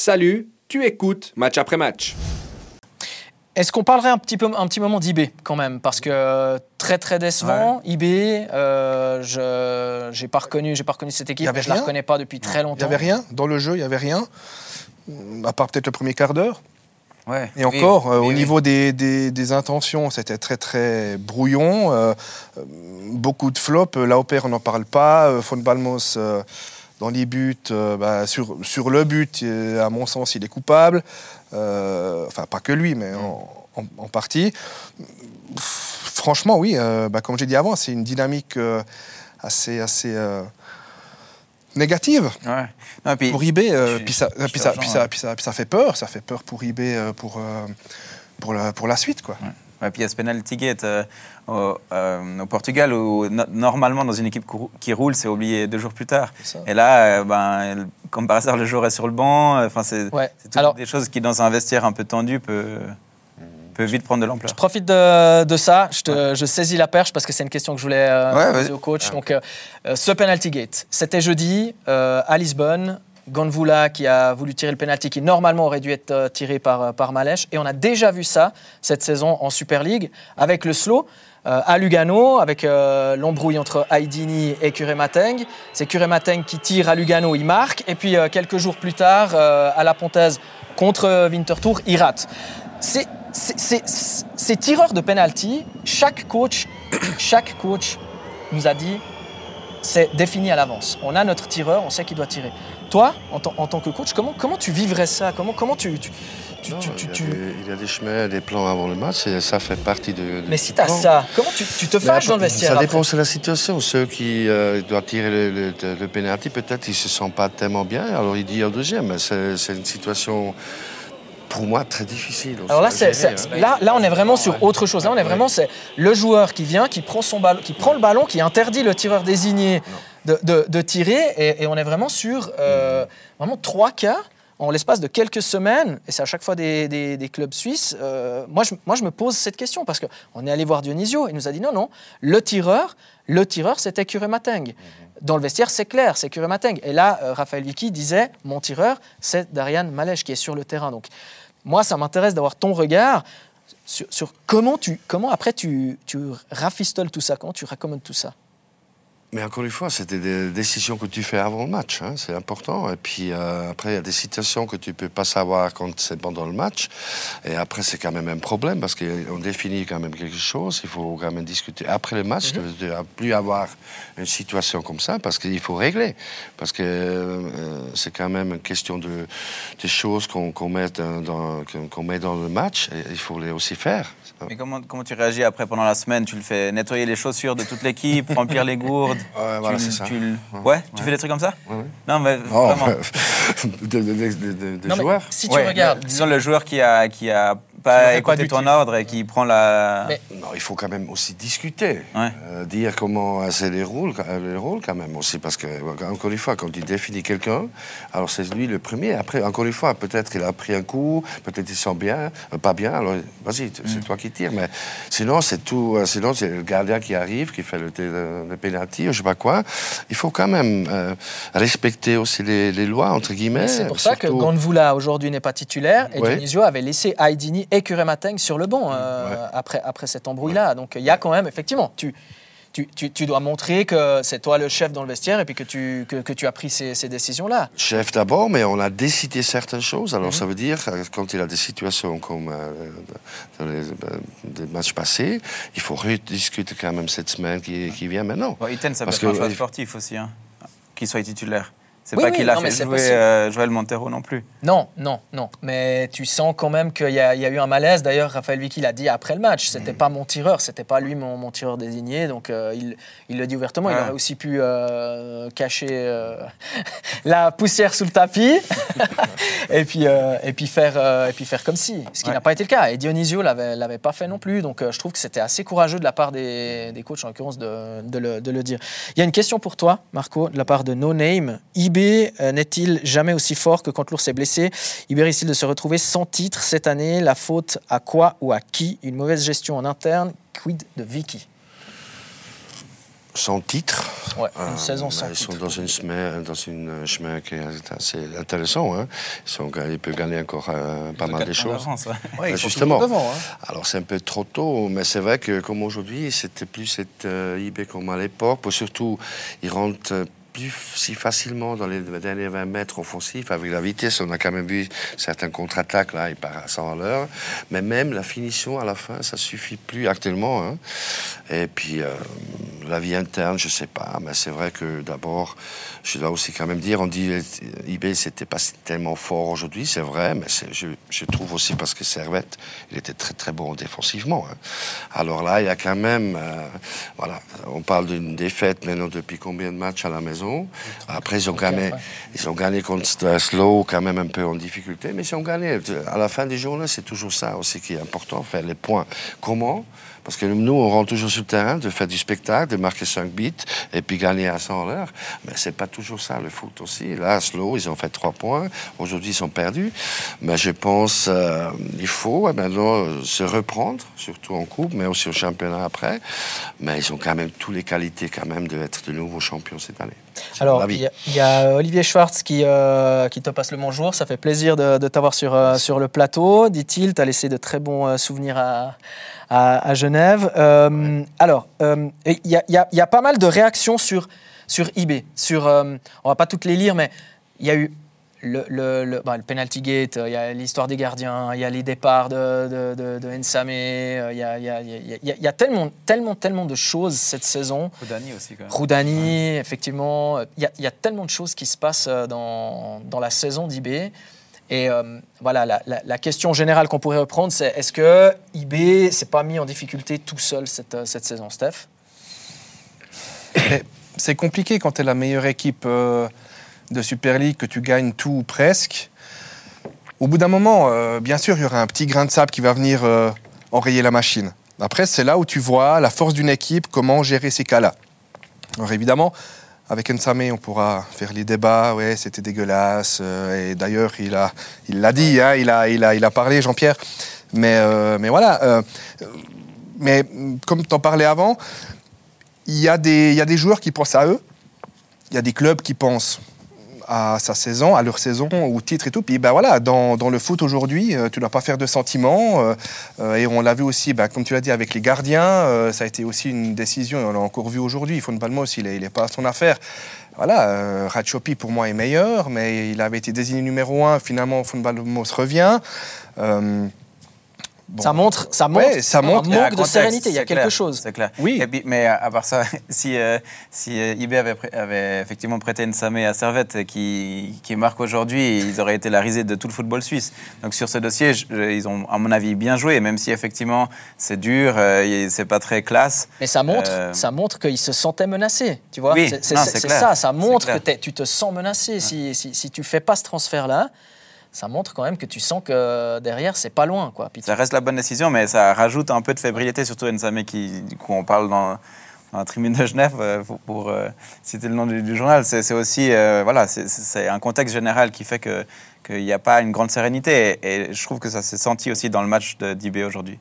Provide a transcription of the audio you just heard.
Salut, tu écoutes match après match. Est-ce qu'on parlerait un petit, peu, un petit moment d'IB quand même? Parce que euh, très très décevant, IB, euh, je n'ai pas, reconnu, pas reconnu cette équipe, je ne la reconnais pas depuis très longtemps. Il n'y avait rien? Dans le jeu, il n'y avait rien, à part peut-être le premier quart d'heure? Et encore, euh, au niveau des, des, intentions, c'était très très brouillon. Euh, beaucoup de flops. Lauper, on n'en parle pas. Von Balmos, dans les buts, bah, sur, sur le but, à mon sens, il est coupable. Euh, enfin, pas que lui, mais en, partie. Franchement, oui, euh, bah, comme j'ai dit avant, c'est une dynamique euh, assez, assez négative pour eBay. puis, ça, puis, ça, puis, ça, ça, fait peur, ça fait peur pour eBay pour, pour, la, pour la suite. Quoi. Ouais, puis il y a ce penalty gate euh, au, euh, au, Portugal où normalement dans une équipe qui roule, c'est oublié deux jours plus tard. Et là, euh, ben, comme par hasard, le joueur est sur le banc. Enfin, c'est des choses qui dans un vestiaire un peu tendu peut peut vite prendre de l'ampleur. Je profite de, de ça, je, te, je, saisis la perche parce que c'est une question que je voulais poser au coach. Donc, ce penalty gate, c'était jeudi à Lisbonne. Ganvula qui a voulu tirer le penalty qui normalement aurait dû être euh, tiré par, euh, par Malèche. Et on a déjà vu ça cette saison en Super League avec le slow. Euh, à Lugano, avec l'embrouille entre Aidini et Kuremateng. C'est Kuremateng qui tire à Lugano, il marque. Et puis quelques jours plus tard, à la Pontaise contre Winterthur, il rate. Ces tireurs de penalty, chaque coach, chaque coach nous a dit c'est défini à l'avance. On a notre tireur, on sait qu'il doit tirer. Toi, en, tant que coach, comment, comment tu vivrais ça? Comment, comment tu, tu, il, y a des, chemins, des plans avant le match et ça fait partie de. Mais si tu as ça, comment tu, te fâches dans le vestiaire Ça dépend de la situation. Ceux qui euh, doivent tirer le, le, penalty, peut-être ils se sentent pas tellement bien, alors ils disent au deuxième. C'est une situation pour moi très difficile. Alors là, là, là, on est vraiment sur autre chose. Là, on est vraiment c'est le joueur qui vient, qui prend son ballon, qui prend le ballon, qui interdit le tireur désigné de, tirer, et, on est vraiment sur euh, vraiment trois cas en l'espace de quelques semaines, et c'est à chaque fois des, clubs suisses, euh, moi, je, moi je me pose cette question parce qu'on est allé voir Dionisio, il nous a dit non, non, le tireur, le tireur c'était Kuremateng. Mhm. Dans le vestiaire, c'est clair, c'est Kuremateng. Et là, euh, Raphaël Vicky disait mon tireur, c'est Darian Malèche qui est sur le terrain. Donc moi, ça m'intéresse d'avoir ton regard sur, comment, tu, comment après tu, tu rafistoles tout ça, comment tu raccommodes tout ça. Mais encore une fois, c'était des décisions que tu fais avant le match, hein, c'est important. Et puis euh, après, il y a des situations que tu peux pas savoir quand c'est pendant le match. Et après, c'est quand même un problème parce qu'on définit quand même quelque chose. Il faut quand même discuter. Après le match, tu ne vas plus avoir une situation comme ça parce qu'il faut régler. Parce que euh, c'est quand même une question de, des choses qu'on met, dans, qu'on met dans le match. Et il faut les aussi faire. Mais comment, comment tu réagis après pendant la semaine? Tu le fais nettoyer les chaussures de toute l'équipe, remplir les gourdes Ouais, voilà, c'est ça. Tu, ouais, tu fais des trucs comme ça ouais, Non, mais oh, vraiment. de, de, de, joueurs. Si tu regardes. Disons le joueur qui a, qui a pas écouté ton ordre et qui prend la. Mais... Non, il faut quand même aussi discuter. Euh, dire comment c'est les rôles, les rôles quand même aussi. Parce que, encore une fois, quand tu définis quelqu'un, alors c'est lui le premier. Après, encore une fois, peut-être qu'il a pris un coup, peut-être qu'il sent bien, euh, pas bien. Alors, vas-y, c'est mm. toi qui tires. Mais sinon, c'est tout. Euh, sinon, c'est le gardien qui arrive, qui fait le, le, penalty, je sais pas quoi. Il faut quand même respecter aussi les, lois, entre guillemets. C'est pour ça que Gandvula, aujourd'hui, n'est pas titulaire. Et Dionisio avait laissé Aydini et Kuremateng sur le banc euh, après, après cette embrouille-là. Donc il y a quand même, effectivement, tu, tu, tu, dois montrer que c'est toi le chef dans le vestiaire et puis que tu, que, que tu as pris ces, ces décisions-là. Chef d'abord, mais on a décidé certaines choses. Alors mhm. ça veut dire, euh, quand il y a des situations comme euh, dans les, matchs passés, il faut rediscuter quand même cette semaine qui, qui vient maintenant. Bon, Iten, ça Parce peut être que, un choix sportif aussi, hein, qu'il soit titulaire. C'est pas qu'il a fait jouer euh, Joël Montero non plus. Non, non, non. Mais tu sens quand même qu'il y, a eu un malaise. D'ailleurs, Raphaël Vicky l'a dit après le match. C'était mm. pas mon tireur, c'était pas lui mon, mon, tireur désigné. Donc euh, il, il, le dit ouvertement. Il aurait aussi pu euh, cacher la poussière sous le tapis et puis et puis faire et puis faire comme si. Ce qui n'a pas été le cas. Et Dionisio l'avait l'avait pas fait non plus. Donc je trouve que c'était assez courageux de la part des, des coachs en l'occurrence de, de, le, de, le, dire. Il y a une question pour toi, Marco, de la part de No Name. IB euh, n'est-il jamais aussi fort que quand l'ours est blessé? Risque de se retrouver sans titre cette année? La faute à quoi ou à qui? Une mauvaise gestion en interne Quid de Vicky? Sans titre? Ouais, une saison sans ils titre. Ils sont dans une chemin, dans une chemin qui est assez intéressant. Hein. Ils, sont, ils, peuvent gagner encore pas mal de choses. ouais. justement. Devant, hein. Alors c'est un peu trop tôt, mais c'est vrai que comme aujourd'hui, c'était plus cette IB comme à l'époque. Surtout, ils rentrent si facilement dans les derniers 20 mètres offensifs. Avec la vitesse, on a quand même vu certains contre-attaques, là, il part à 100 à l'heure. Mais même la finition à la fin, ça suffit plus actuellement. Hein. Et puis, euh, la vie interne, je sais pas. Mais c'est vrai que d'abord, je dois aussi quand même dire, on dit eBay, c'était pas tellement fort aujourd'hui, c'est vrai, mais je, je, trouve aussi parce que Servette, il était très très bon défensivement. Hein. Alors là, il y a quand même, euh, voilà, on parle d'une défaite maintenant depuis combien de matchs à la maison? Après, ils ont gagné, ils ont gagné contre Slow, quand même un peu en difficulté, mais ils ont gagné. À la fin des journées, c'est toujours ça aussi qui est important, faire les points. Comment? Parce que nous, on rentre toujours sur le terrain de faire du spectacle, de marquer 5 bits et puis gagner à 100 l'heure. Mais c'est pas toujours ça, le foot aussi. Là, Slow, ils ont fait 3 points. Aujourd'hui, ils sont perdus. Mais je pense qu'il euh, faut maintenant se reprendre, surtout en coupe, mais aussi au championnat après. Mais ils ont quand même toutes les qualités quand même d'être de nouveaux champions cette année. Alors, il y, a Olivier Schwartz qui, euh, qui te passe le bonjour. Ça fait plaisir de, de t'avoir sur, euh, sur le plateau. Dit-il, tu as laissé de très bons souvenirs à à, Genève. Euh, alors, il y, y, a pas mal de réactions sur, sur eBay. Sur, euh, on va pas toutes les lire, mais il y a eu le, le, le, bah, le, penalty gate, il y a l'histoire des gardiens, il y a les départs de, de, de, Nsame, il y a, y, a, y a, tellement, tellement, tellement de choses cette saison. Roudani aussi, quand même. Roudani, effectivement. Il y, a, tellement de choses qui se passent dans, dans la saison d'eBay. Et euh, voilà, la, question générale qu'on pourrait reprendre, c'est est-ce que IB s'est pas mis en difficulté tout seul cette, euh, cette saison, Steph? C'est compliqué quand tu es la meilleure équipe euh, de Super League, que tu gagnes tout ou presque. Au bout d'un moment, bien sûr, il y aura un petit grain de sable qui va venir enrayer la machine. Après, c'est là où tu vois la force d'une équipe, comment gérer ces cas-là. Alors évidemment, avec Nsame, on pourra faire les débats. Ouais, c'était dégueulasse. Euh, et d'ailleurs, il a, il l'a dit. Hein, il a, il a, il a parlé, Jean-Pierre. Mais, euh, mais voilà. Euh, mais comme tu en parlais avant, il y, a des, il y a des joueurs qui pensent à eux. Il y a des clubs qui pensent à sa saison, à leur saison, au titre et tout. Puis ben voilà, dans, le foot aujourd'hui, euh, tu ne dois pas faire de sentiments. Euh, euh, et on l'a vu aussi, ben, comme tu l'as dit, avec les gardiens, ça a été aussi une décision, on l'a encore vu aujourd'hui. Fontainebleau aussi, il n'est pas à son affaire. Voilà, euh, Ratchopi pour moi est meilleur, mais il avait été désigné numéro un. Finalement, Fontainebleau se Ça montre, ça montre, ça montre un manque de sérénité. Il y a quelque chose. C'est clair. Oui. mais à part ça, si euh, si euh, IB avait, avait, effectivement prêté une Samé à Servette qui, qui marque aujourd'hui, ils auraient été la risée de tout le football suisse. Donc sur ce dossier, ils ont à mon avis bien joué, même si effectivement c'est dur, euh, c'est pas très classe. Mais ça montre, ça montre qu'ils se sentaient menacés. Tu vois, oui. c'est ça. Ça montre que tu te sens menacé si, si, si tu fais pas ce transfert là ça montre quand même que tu sens que derrière, c'est pas loin. Quoi. ça reste la bonne décision, mais ça rajoute un peu de fébrilité, surtout Nsame, qui, du coup, on parle dans, la tribune de Genève, euh, pour, euh, citer le nom du, journal. C'est aussi, euh, voilà, c'est un contexte général qui fait qu'il n'y a pas une grande sérénité. Et, et je trouve que ça s'est senti aussi dans le match d'IB aujourd'hui.